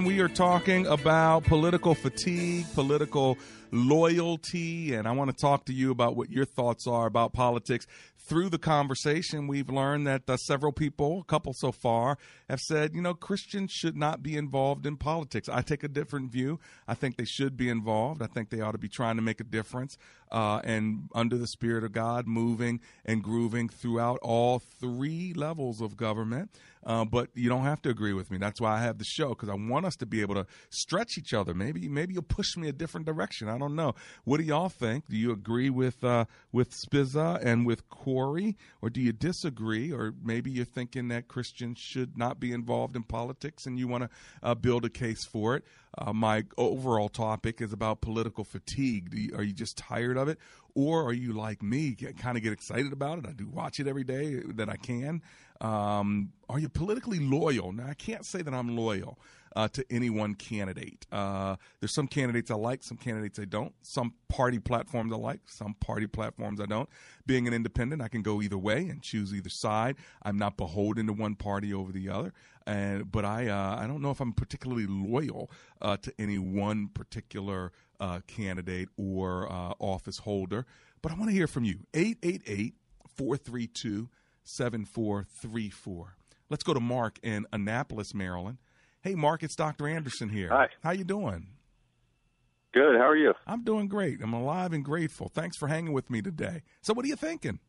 We are talking about political fatigue, political loyalty, and I want to talk to you about what your thoughts are about politics. Through the conversation, we've learned that uh, several people, a couple so far, have said, you know, Christians should not be involved in politics. I take a different view. I think they should be involved. I think they ought to be trying to make a difference uh, and under the Spirit of God, moving and grooving throughout all three levels of government. Uh, but you don't have to agree with me. That's why I have the show because I want us to be able to stretch each other. Maybe maybe you'll push me a different direction. I don't know. What do y'all think? Do you agree with uh, with Spizza and with Corey, or do you disagree? Or maybe you're thinking that Christians should not be involved in politics, and you want to uh, build a case for it. Uh, my overall topic is about political fatigue. You, are you just tired of it? Or are you like me, kind of get excited about it? I do watch it every day that I can. Um, are you politically loyal? Now, I can't say that I'm loyal uh, to any one candidate. Uh, there's some candidates I like, some candidates I don't. Some party platforms I like, some party platforms I don't. Being an independent, I can go either way and choose either side. I'm not beholden to one party over the other. And but I uh, I don't know if I'm particularly loyal uh, to any one particular uh, candidate or uh, office holder. But I want to hear from you. 888 432 7434. Let's go to Mark in Annapolis, Maryland. Hey, Mark, it's Dr. Anderson here. Hi. How you doing? Good. How are you? I'm doing great. I'm alive and grateful. Thanks for hanging with me today. So, what are you thinking?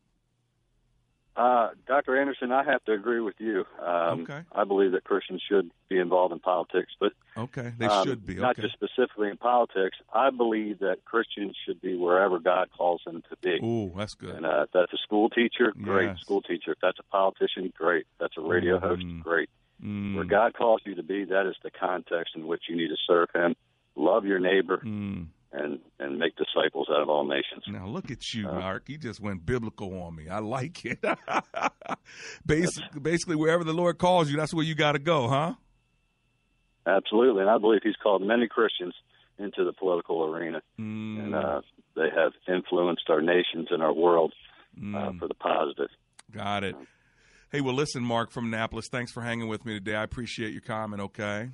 Uh, Dr. Anderson, I have to agree with you. Um, okay. I believe that Christians should be involved in politics, but okay, they um, should be. Okay. Not just specifically in politics. I believe that Christians should be wherever God calls them to be. Ooh, that's good. And uh, if that's a school teacher, great Yes. school teacher. If that's a politician, great. If that's a radio host, Mhm. great. Mm, Where God calls you to be, that is the context in which you need to serve Him. Love your neighbor mm. And and make disciples out of all nations. Now look at you, Uh, Mark. You just went biblical on me. I like it. basically, basically, wherever the Lord calls you, that's where you got to go, huh? Absolutely, and I believe He's called many Christians into the political arena. Mm, and uh, they have influenced our nations and our world uh, mm. for the positive. Got it. Hey, well, listen, Mark from Annapolis. Thanks for hanging with me today. I appreciate your comment. Okay.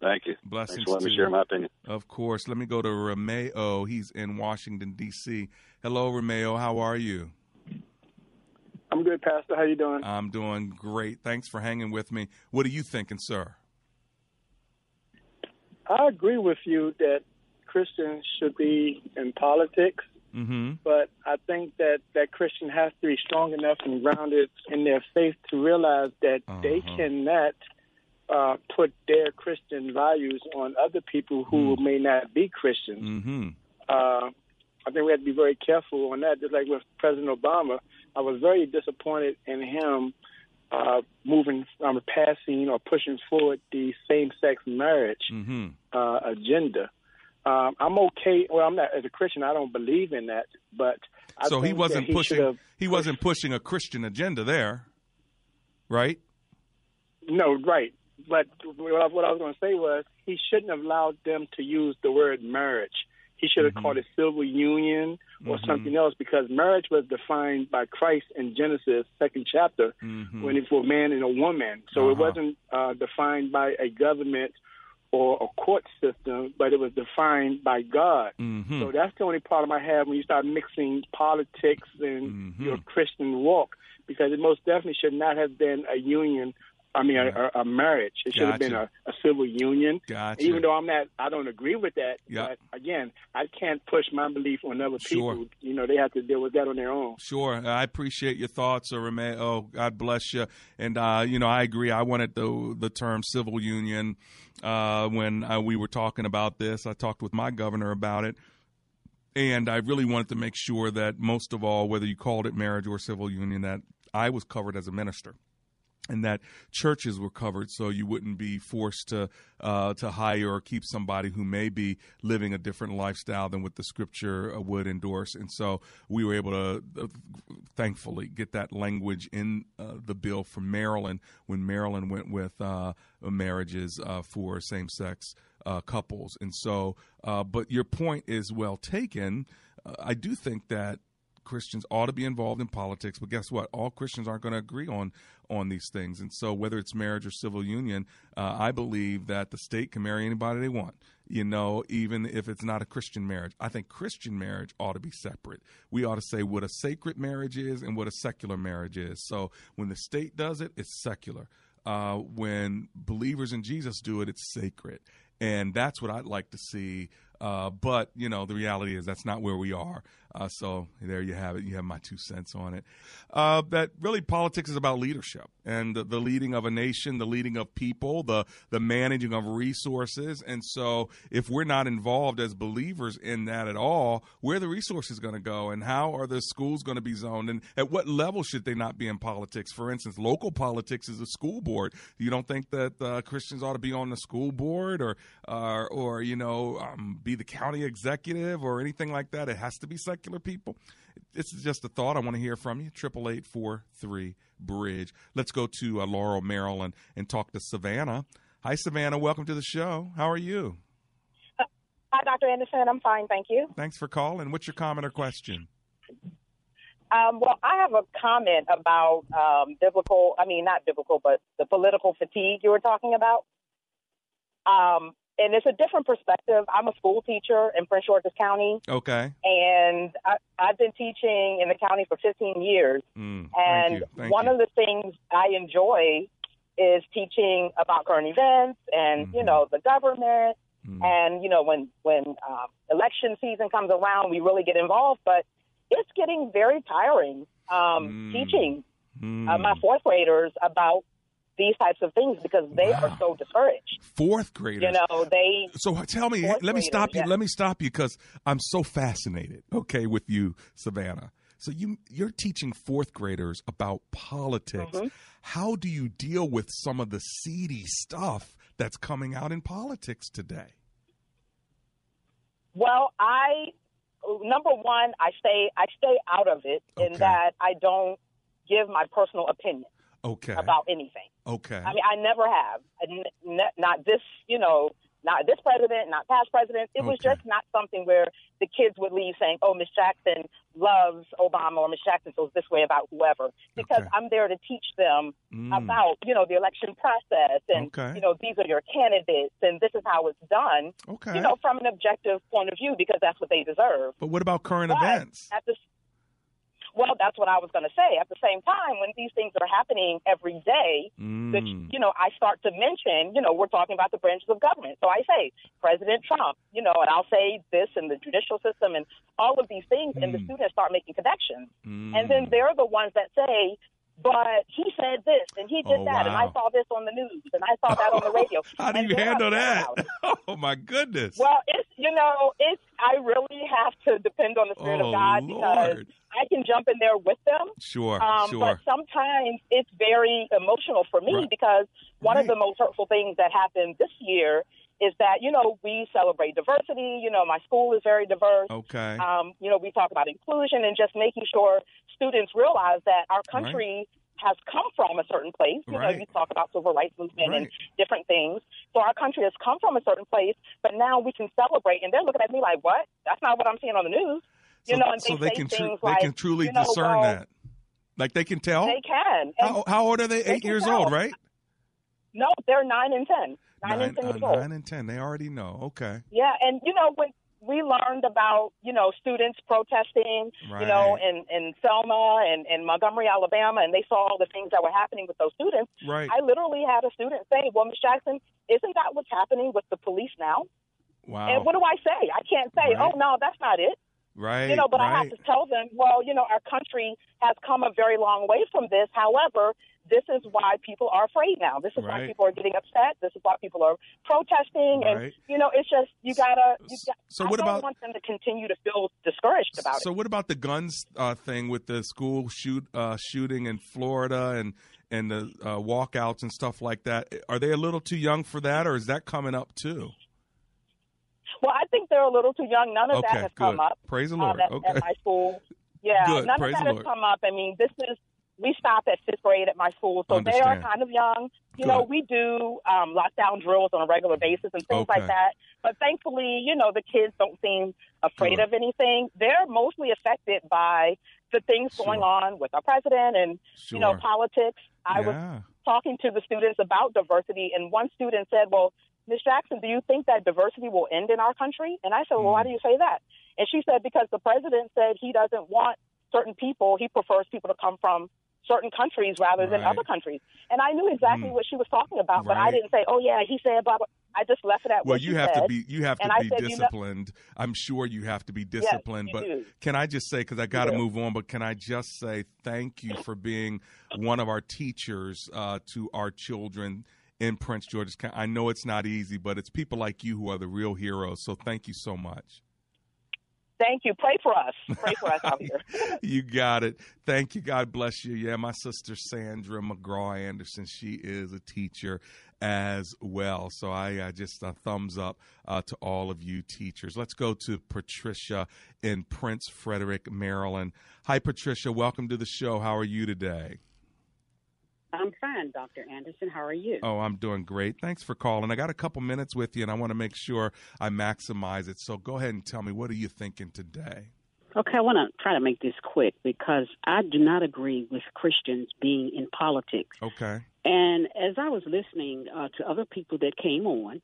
Thank you. Blessings Thanks for letting to me you. share my opinion. Of course. Let me go to Romeo. He's in Washington D.C. Hello, Romeo. How are you? I'm good, Pastor. How you doing? I'm doing great. Thanks for hanging with me. What are you thinking, sir? I agree with you that Christians should be in politics, Mm-hmm. but I think that that Christian has to be strong enough and grounded in their faith to realize that they Uh-huh. cannot uh, put their Christian values on other people who may not be Christians. Mm-hmm. uh, I think we have to be very careful on that. Just like with President Obama, I was very disappointed in him uh, moving, um, passing or pushing forward the same-sex marriage Mm-hmm. uh, agenda. Um, I'm okay. Well, I'm not as a Christian. I don't believe in that, but I So he wasn't he pushing. He wasn't pushing a Christian agenda there, right? No, right. But what I, what I was going to say was he shouldn't have allowed them to use the word marriage. He should have Mhm. called it civil union or Mhm. something else because marriage was defined by Christ in Genesis second chapter Mm-hmm. when it's for a man and a woman. So it Uh-huh. wasn't uh, defined by a government or a court system, but it was defined by God. mm-hmm. So that's the only problem I have when you start mixing politics and Mhm. your Christian walk, because it most definitely should not have been a union I mean, a, a marriage. It should have been a, a civil union. Gotcha. Even though I'm not, I don't agree with that. Yep. But again, I can't push my belief on other Sure. people. You know, they have to deal with that on their own. Sure, I appreciate your thoughts, or Oh, God bless you. And uh, you know, I agree. I wanted the the term civil union uh, when uh, we were talking about this. I talked with my governor about it, and I really wanted to make sure that most of all, whether you called it marriage or civil union, that I was covered as a minister. And that churches were covered, so you wouldn't be forced to uh, to hire or keep somebody who may be living a different lifestyle than what the Scripture uh, would endorse. And so we were able to, uh, thankfully, get that language in uh, the bill for Maryland when Maryland went with uh, marriages uh, for same sex couples. And so, but your point is well taken. I do think that Christians ought to be involved in politics, but guess what? All Christians aren't going to agree on on these things, and so whether it's marriage or civil union, uh, I believe that the state can marry anybody they want. You know, even if it's not a Christian marriage, I think Christian marriage ought to be separate. We ought to say what a sacred marriage is and what a secular marriage is. So when the state does it, it's secular. Uh, when believers in Jesus do it, it's sacred. And that's what I'd like to see. Uh, but, you know, the reality is that's not where we are. Uh, so there you have it. You have my two cents on it. Uh, that really politics is about leadership and the, the leading of a nation, the leading of people, the the managing of resources. And so if we're not involved as believers in that at all, where the resources going to go, and how are the schools going to be zoned, and at what level should they not be in politics? For instance, local politics is a school board. You don't think that uh, Christians ought to be on the school board, or uh, or you know um, be the county executive or anything like that? It has to be secular people. This is just a thought. I want to hear from you. Triple eight four three bridge. Let's go to uh, Laurel, Maryland, and talk to Savannah. Hi, Savannah. Welcome to the show. How are you? Hi, Dr. Anderson. I'm fine, thank you. Thanks for calling. What's your comment or question? Um, well, I have a comment about um, biblical, I mean, not biblical, but the political fatigue you were talking about. Um, and it's a different perspective. I'm a school teacher in Prince George's County, Okay. and I, I've been teaching in the county for 15 years. Mm, And thank you. Thank one you. of the things I enjoy is teaching about current events and, you Mhm. know, the government. Mm, And, you know, when, when um, election season comes around, we really get involved. But it's getting very tiring um, Mm. teaching mm. uh, my fourth graders about these types of things because they Wow. are so discouraged. Fourth graders. You know, they So tell me, let me graders, stop you. yeah. Let me stop you because I'm so fascinated. Okay, with you, Savannah. So you you're teaching fourth graders about politics. Mm-hmm. How do you deal with some of the seedy stuff that's coming out in politics today? Well, I number one, I stay I stay out of it Okay. in that I don't give my personal opinion Okay. about anything. okay. I mean, I never have. Not this, you know, not this president, not past president. It was just not something where the kids would leave saying, "Oh, Miss Jackson loves Obama," or "Miss Jackson feels this way about whoever." Because Okay. I'm there to teach them Mm. about, you know, the election process and, Okay. you know, these are your candidates and this is how it's done. okay. You know, from an objective point of view, because that's what they deserve. but what about current But events? At the, well, that's what I was going to say. At the same time, when these things are happening every day, Mm. you know, I start to mention, you know, we're talking about the branches of government. So I say President Trump, you know, and I'll say this in the judicial system and all of these things, and the Mm. students start making connections. Mm. And then they're the ones that say, but he said this and he did Oh, that, and I saw this on the news, and I saw that on the radio. How do you handle that? Oh my goodness. Well, it's you know, it's I really have to depend on the spirit Oh, of God because I can jump in there with them. sure. Um, sure. But sometimes it's very emotional for me Right. because one of the most hurtful things that happened this year is that you know we celebrate diversity. You know, my school is very diverse. okay. Um, you know, we talk about inclusion and just making sure students realize that our country has come from a certain place. You Right. know, you talk about civil rights movement and different things. So our country has come from a certain place, but now we can celebrate. And they're looking at me like, "What? That's not what I'm seeing on the news." You so, know, and so they, they can things they like, can truly you know, discern well, that. Like they can tell. They can. How, how old are they? they Eight years tell. old, right? no, they're nine and ten. Nine, and ten uh, nine and ten. They already know. Okay. Yeah, and you know when we learned about you know students protesting, Right. you know, in in Selma and and Montgomery, Alabama, and they saw all the things that were happening with those students. Right. I literally had a student say, "Well, Miss Jackson, isn't that what's happening with the police now?" Wow. And what do I say? I can't say, Right. "Oh no, that's not it." Right. you know, but I have to tell them, well, you know, our country has come a very long way from this. However, this is why people are afraid now. This is Right. why people are getting upset. This is why people are protesting, Right. and you know, it's just you gotta. You got, So I what don't about- want them to continue to feel discouraged about So it. So, what about the guns uh, thing with the school shoot uh, shooting in Florida and and the uh, walkouts and stuff like that? Are they a little too young for that, or is that coming up too? Well, I think they're a little too young. None of Okay, that has come up. Praise the um, Lord. at, Okay. at my school. Yeah, Good. none Praise of that has come up. I mean, this is we stop at fifth grade at my school, so they are kind of young. You know, we do um, lockdown drills on a regular basis and things Okay. like that. But thankfully, you know, the kids don't seem afraid Good. of anything. They're mostly affected by the things going on with our president and you know politics. I was talking to the students about diversity, and one student said, "Well, Ms. Jackson, do you think that diversity will end in our country?" And I said, "Well, why Mm. do you say that?" And she said, "Because the president said he doesn't want certain people. He prefers people to come from certain countries rather than Right. other countries." And I knew exactly Mm. what she was talking about, but I didn't say, "Oh yeah, he said blah blah." I just left it at Well, what you have said. to be you have to I be said, you know- disciplined. I'm sure you have to be disciplined. you but do. can I just say because I got to move on, but can I just say thank you for being one of our teachers uh, to our children in Prince George's County. I know it's not easy, but it's people like you who are the real heroes. So thank you so much. Thank you. Pray for us. Pray for us out here. you got it. Thank you. God bless you. Yeah, my sister Sandra McGraw Anderson, she is a teacher as well. So I uh, just a thumbs up uh, to all of you teachers. Let's go to Patricia in Prince Frederick, Maryland. Hi, Patricia. Welcome to the show. How are you today? I'm fine, Dr. Anderson. How are you? Oh, I'm doing great. Thanks for calling. I got a couple minutes with you, and I want to make sure I maximize it. So go ahead and tell me, what are you thinking today? Okay, I want to try to make this quick because I do not agree with Christians being in politics. Okay. And as I was listening uh, to other people that came on,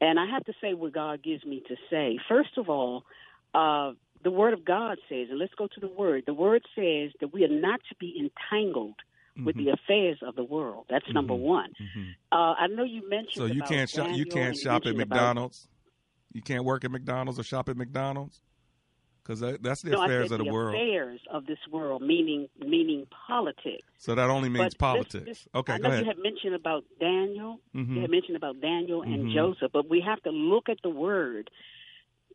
and I have to say what God gives me to say. First of all, uh, the Word of God says, and let's go to the Word. The Word says that we are not to be entangled with Mm-hmm. the affairs of the world. That's number one. Uh, I know you mentioned. So you can't shop. You can't shop at mentioned about- McDonald's. You can't work at McDonald's or shop at McDonald's because that, that's the no, affairs of the world. affairs of this world, meaning meaning politics. So that only means But politics. this- okay, I go know ahead. you had mentioned about Daniel. Mhm. You had mentioned about Daniel and Mhm. Joseph, but we have to look at the word.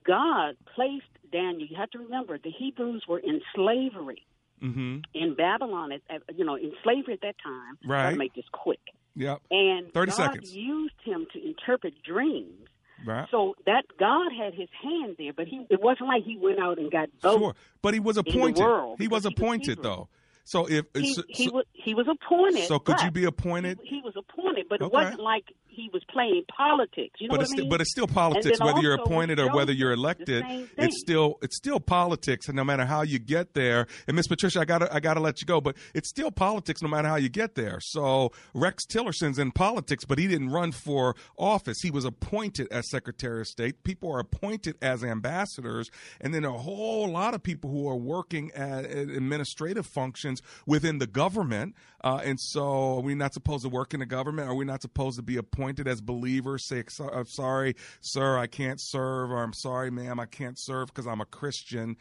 God placed Daniel. You have to remember the Hebrews were in slavery mm-hmm. in Babylon. At, at, you know, in slavery at that time. Right. to make this quick. Yep. And 30 God seconds. used him to interpret dreams. Right. So that God had His hand there, but he it wasn't like he went out and got votes. Sure, but he was the appointed. world he was because he was appointed though. So if He, so, he was he was appointed. so could you be appointed? He, he was appointed, but it wasn't like he was playing politics. You know but what it's I still, mean? but it's still politics whether you're appointed or whether you're elected. It's still it's still politics, and no matter how you get there. And Miss Patricia, I gotta I gotta let you go, but it's still politics no matter how you get there. So Rex Tillerson's in politics, but he didn't run for office. He was appointed as Secretary of State. People are appointed as ambassadors, and then a whole lot of people who are working at administrative functions within the government. Uh, and so, are we not supposed to work in the government? Are we not supposed to be appointed as believers? Say, I'm sorry, sir, I can't serve, or I'm sorry, ma'am, I can't serve because I'm a Christian.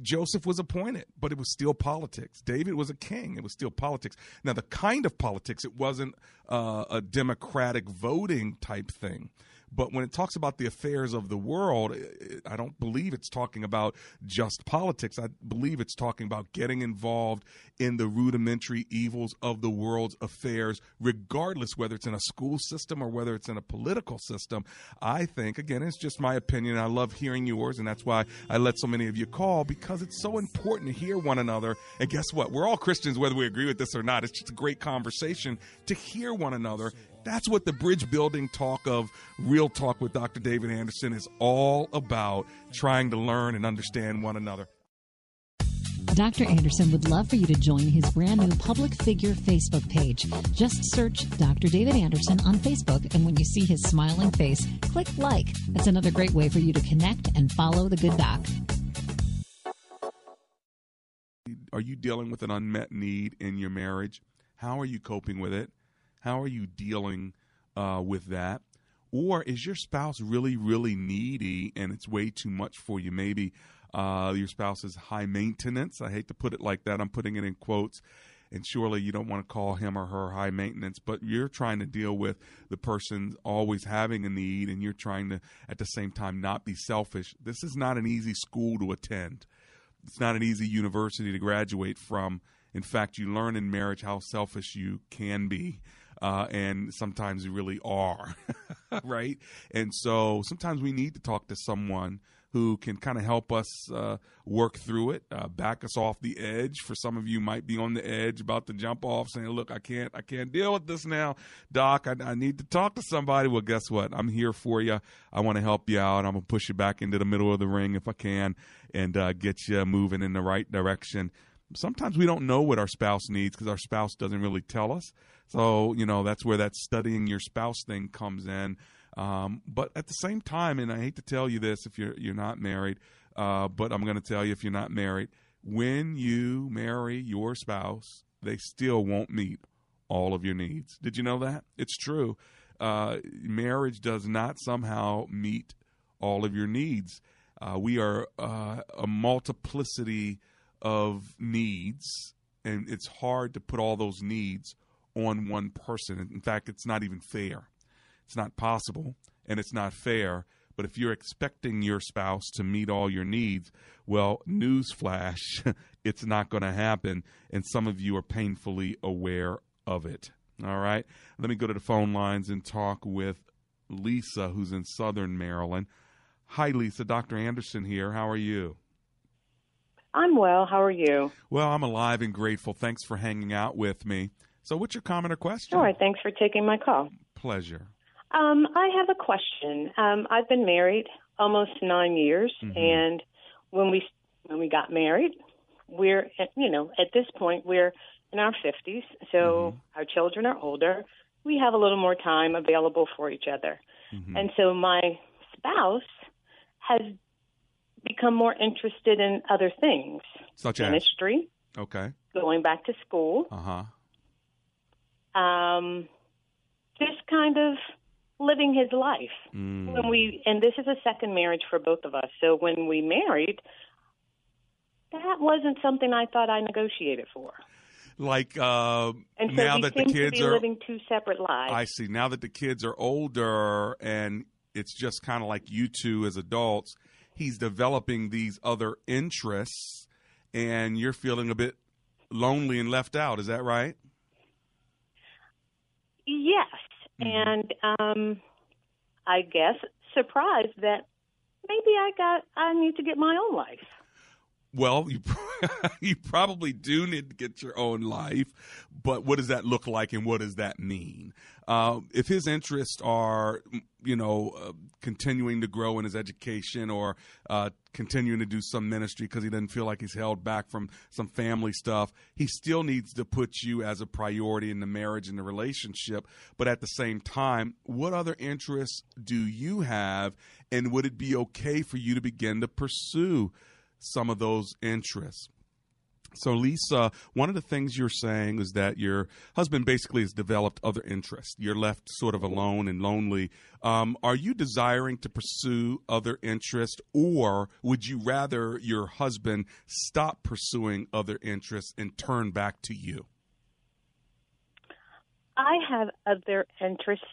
Joseph was appointed, but it was still politics. David was a king. It was still politics. Now, the kind of politics, it wasn't uh, a democratic voting type thing. But when it talks about the affairs of the world, I don't believe it's talking about just politics. I believe it's talking about getting involved in the rudimentary evils of the world's affairs, regardless whether it's in a school system or whether it's in a political system. I think, again, it's just my opinion. I love hearing yours, and that's why I let so many of you call because it's so important to hear one another. And guess what? We're all Christians, whether we agree with this or not. It's just a great conversation to hear one another. That's what the bridge building talk of Real Talk with Dr. David Anderson is all about trying to learn and understand one another. Dr. Anderson would love for you to join his brand new public figure Facebook page. Just search Dr. David Anderson on Facebook, and when you see his smiling face, click like. That's another great way for you to connect and follow the good doc. Are you dealing with an unmet need in your marriage? How are you coping with it? How are you dealing uh, with that? Or is your spouse really, really needy and it's way too much for you? Maybe uh, your spouse is high maintenance. I hate to put it like that. I'm putting it in quotes. And surely you don't want to call him or her high maintenance, but you're trying to deal with the person always having a need and you're trying to, at the same time, not be selfish. This is not an easy school to attend. It's not an easy university to graduate from. In fact, you learn in marriage how selfish you can be. Uh, and sometimes you really are, right? And so sometimes we need to talk to someone who can kind of help us uh, work through it, uh, back us off the edge. For some of you, might be on the edge, about to jump off, saying, "Look, I can't, I can't deal with this now, Doc. I, I need to talk to somebody." Well, guess what? I'm here for you. I want to help you out. I'm gonna push you back into the middle of the ring if I can, and uh, get you moving in the right direction. Sometimes we don't know what our spouse needs because our spouse doesn't really tell us. So you know that's where that studying your spouse thing comes in. Um, but at the same time, and I hate to tell you this if you're you're not married, uh, but I'm going to tell you if you're not married, when you marry your spouse, they still won't meet all of your needs. Did you know that? It's true. Uh, marriage does not somehow meet all of your needs. Uh, we are uh, a multiplicity of needs, and it's hard to put all those needs on one person. In fact, it's not even fair. It's not possible and it's not fair. But if you're expecting your spouse to meet all your needs, well, newsflash, it's not going to happen. And some of you are painfully aware of it. All right. Let me go to the phone lines and talk with Lisa, who's in Southern Maryland. Hi, Lisa. Dr. Anderson here. How are you? I'm well. How are you? Well, I'm alive and grateful. Thanks for hanging out with me. So, what's your comment or question? All right. Thanks for taking my call. Pleasure. Um, I have a question. Um, I've been married almost nine years, mm-hmm. and when we when we got married, we're you know at this point we're in our fifties, so mm-hmm. our children are older. We have a little more time available for each other, mm-hmm. and so my spouse has become more interested in other things, such ministry. as okay, going back to school. Uh huh. Um, just kind of living his life. Mm. When we and this is a second marriage for both of us. So when we married, that wasn't something I thought I negotiated for. Like uh, and so now that the kids are living two separate lives. I see. Now that the kids are older and it's just kind of like you two as adults, he's developing these other interests, and you're feeling a bit lonely and left out. Is that right? Yes, mm-hmm. and um, I guess surprised that maybe I got I need to get my own life. Well, you you probably do need to get your own life, but what does that look like, and what does that mean? Uh, if his interests are, you know, uh, continuing to grow in his education or uh, continuing to do some ministry because he doesn't feel like he's held back from some family stuff, he still needs to put you as a priority in the marriage and the relationship. But at the same time, what other interests do you have, and would it be okay for you to begin to pursue? Some of those interests. So, Lisa, one of the things you're saying is that your husband basically has developed other interests. You're left sort of alone and lonely. Um, are you desiring to pursue other interests, or would you rather your husband stop pursuing other interests and turn back to you? I have other interests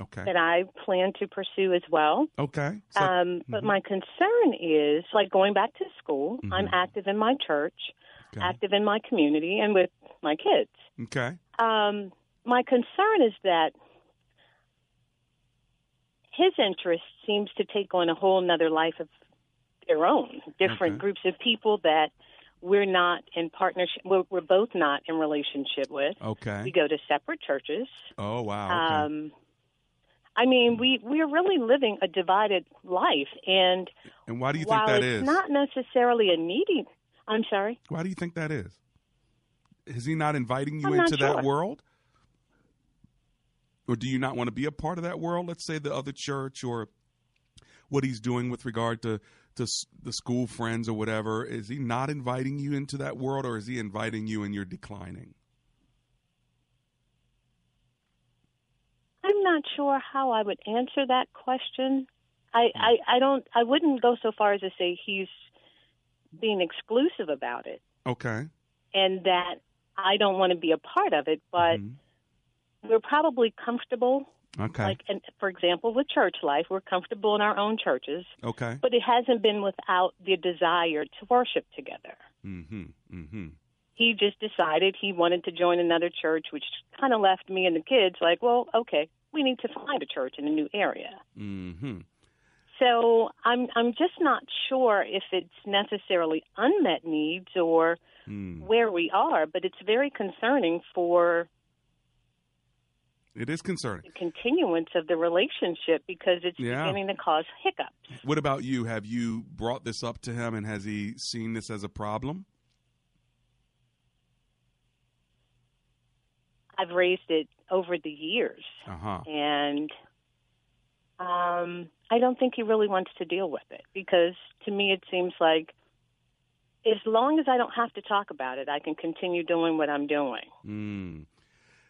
okay. that I plan to pursue as well. Okay. So, um, mm-hmm. But my concern is like going back to school, mm-hmm. I'm active in my church, okay. active in my community, and with my kids. Okay. Um, my concern is that his interest seems to take on a whole nother life of their own, different okay. groups of people that we're not in partnership. We're, we're, both not in relationship with. Okay. We go to separate churches. Oh wow. Okay. Um, I mean, we we are really living a divided life, and and why do you think that it's? Not necessarily a needy. I'm sorry. Why do you think that is? Is he not inviting you I'm into that sure. world? Or do you not want to be a part of that world? Let's say the other church or what he's doing with regard to to the school friends or whatever. Is he not inviting you into that world, or is he inviting you and you're declining? I'm not sure how I would answer that question. I, I, I don't I wouldn't go so far as to say he's being exclusive about it Okay. and that I don't want to be a part of it, but we're probably comfortable. Okay. Like, and for example, with church life, we're comfortable in our own churches, Okay. but it hasn't been without the desire to worship together. Mm-hmm. Mm-hmm. He just decided he wanted to join another church, which kind of left me and the kids like, well, okay, we need to find a church in a new area. Mm-hmm. So I'm I'm just not sure if it's necessarily unmet needs or Mm. where we are, but it's very concerning for It is concerning. the continuance of the relationship because it's Yeah. beginning to cause hiccups. What about you? Have you brought this up to him, and has he seen this as a problem? I've raised it over the years, Uh huh. and um, I don't think he really wants to deal with it because to me it seems like as long as I don't have to talk about it, I can continue doing what I'm doing. Mm.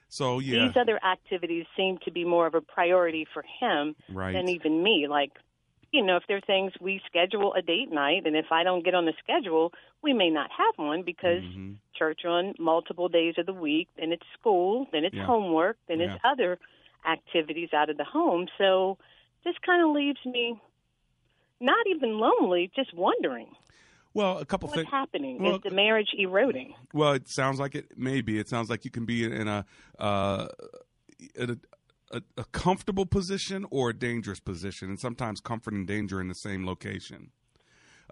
So yeah. These other activities seem to be more of a priority for him Right. than even me. Like, you know, if there are things we schedule a date night, and if I don't get on the schedule, we may not have one because Mm-hmm. church on multiple days of the week, then it's school, then it's Yeah. homework, then it's other activities out of the home. So this kind of leaves me not even lonely, just wondering Well, a couple things. happening. well, Is the marriage eroding? Well, it sounds like it may be. It sounds like you can be in a uh, in a, a, a comfortable position or a dangerous position, and sometimes comfort and danger in the same location.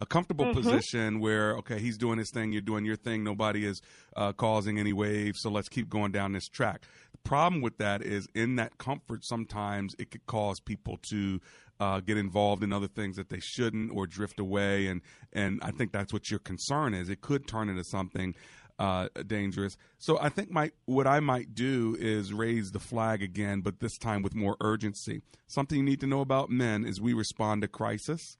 A comfortable Mhm. position where okay, he's doing his thing, you're doing your thing, nobody is uh, causing any waves, so let's keep going down this track. The problem with that is in that comfort, sometimes it could cause people to uh, get involved in other things that they shouldn't or drift away, and and I think that's what your concern is. It could turn into something uh, dangerous. So I think my what I might do is raise the flag again, but this time with more urgency. Something you need to know about men is we respond to crisis,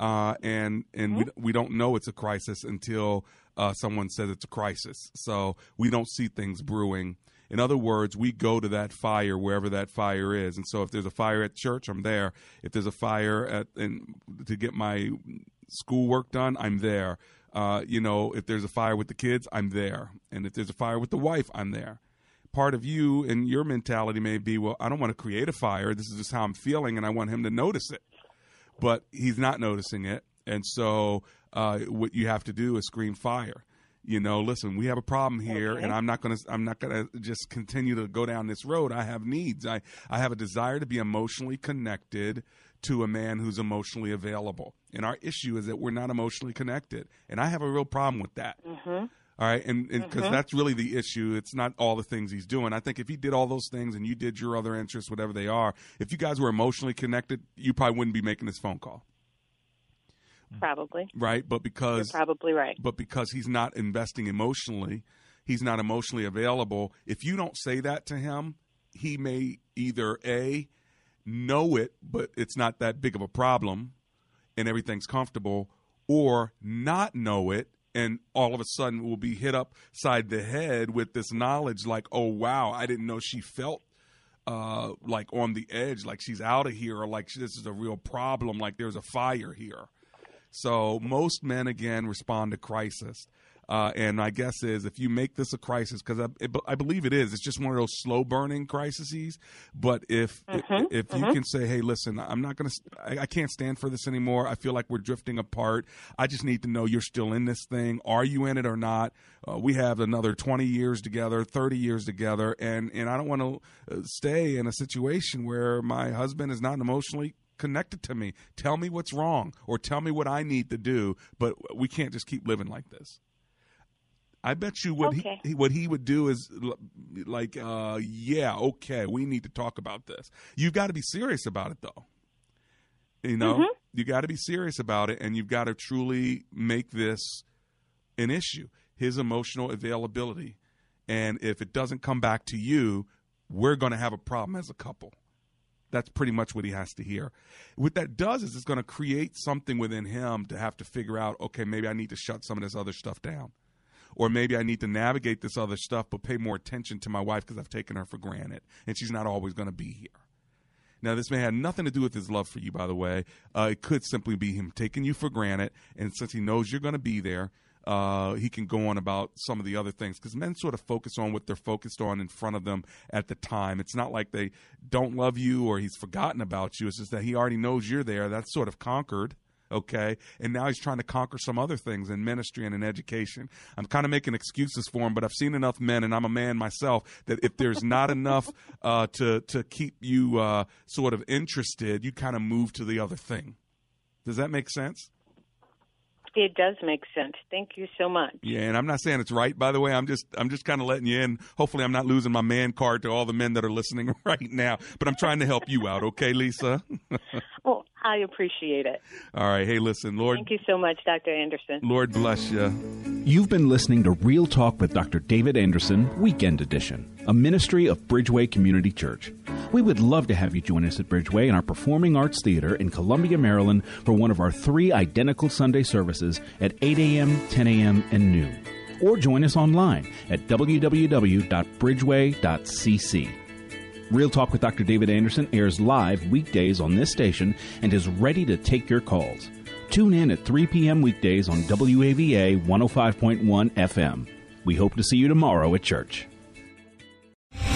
uh, and and we we don't know it's a crisis until uh, someone says it's a crisis. So we don't see things brewing. In other words, we go to that fire wherever that fire is. And so if there's a fire at church, I'm there. If there's a fire at in, to get my schoolwork done, I'm there. Uh, you know, if there's a fire with the kids, I'm there. And if there's a fire with the wife, I'm there. Part of you and your mentality may be, well, I don't want to create a fire. This is just how I'm feeling, and I want him to notice it. But he's not noticing it. And so uh, what you have to do is scream fire you know listen we have a problem here Okay. and i'm not going to i'm not to just continue to go down this road i have needs i i have a desire to be emotionally connected to a man who's emotionally available and our issue is that we're not emotionally connected and i have a real problem with that Mm-hmm. all right, and because Mhm. that's really the issue. It's not all the things he's doing. I think if he did all those things and you did your other interests, whatever they are, if you guys were emotionally connected, you probably wouldn't be making this phone call, Probably. right? But because You're probably right. but because he's not investing emotionally, he's not emotionally available. If you don't say that to him, he may either a know it, but it's not that big of a problem, and everything's comfortable, or not know it. And all of a sudden, we'll be hit upside the head with this knowledge, like, "Oh wow, I didn't know she felt uh, like on the edge, like she's out of here, or like this is a real problem, like there's a fire here." So most men again respond to crisis. Uh, and my guess is if you make this a crisis, because I, it- I believe it is, it's just one of those slow burning crises. But if Mhm, if you mhm. can say, "Hey, listen, I'm not going to, I, I can't stand for this anymore. I feel like we're drifting apart. I just need to know you're still in this thing. Are you in it or not? Uh, we have another 20 years together, 30 years together, and and I don't want to uh, stay in a situation where my husband is not emotionally connected to me. Tell me what's wrong or tell me what I need to do, but we can't just keep living like this. I bet you what Okay. he what he would do is like uh yeah, okay, we need to talk about this. You've got to be serious about it though. You know, Mhm. you got to be serious about it and you've got to truly make this an issue his emotional availability. And if it doesn't come back to you, we're going to have a problem as a couple. That's pretty much what he has to hear. What that does is it's going to create something within him to have to figure out okay, maybe I need to shut some of this other stuff down. Or maybe I need to navigate this other stuff, but pay more attention to my wife because I've taken her for granted and she's not always going to be here. Now, this may have nothing to do with his love for you, by the way. Uh, it could simply be him taking you for granted. And since he knows you're going to be there, uh, he can go on about some of the other things because men sort of focus on what they're focused on in front of them at the time. It's not like they don't love you or he's forgotten about you. It's just that he already knows you're there. That's sort of conquered okay? And now he's trying to conquer some other things in ministry and in education. I'm kind of making excuses for him, but I've seen enough men, and I'm a man myself, that if there's not enough uh, to to keep you uh, sort of interested, you kind of move to the other thing. Does that make sense? It does make sense. Thank you so much. Yeah, and I'm not saying it's right, by the way. I'm just I'm just kind of letting you in. Hopefully, I'm not losing my man card to all the men that are listening right now. But I'm trying to help you out, okay, Lisa? well, I appreciate it. All right. Hey, listen, Lord. Thank you so much, Dr. Anderson. Lord bless you. You've been listening to Real Talk with Dr. David Anderson, Weekend Edition, a ministry of Bridgeway Community Church. We would love to have you join us at Bridgeway in our Performing Arts Theater in Columbia, Maryland for one of our three identical Sunday services at 8 a.m., 10 a.m., and noon. Or join us online at www.bridgeway.cc. Real Talk with Dr. David Anderson airs live weekdays on this station and is ready to take your calls. Tune in at 3 p.m. weekdays on WAVA 105.1 FM. We hope to see you tomorrow at church.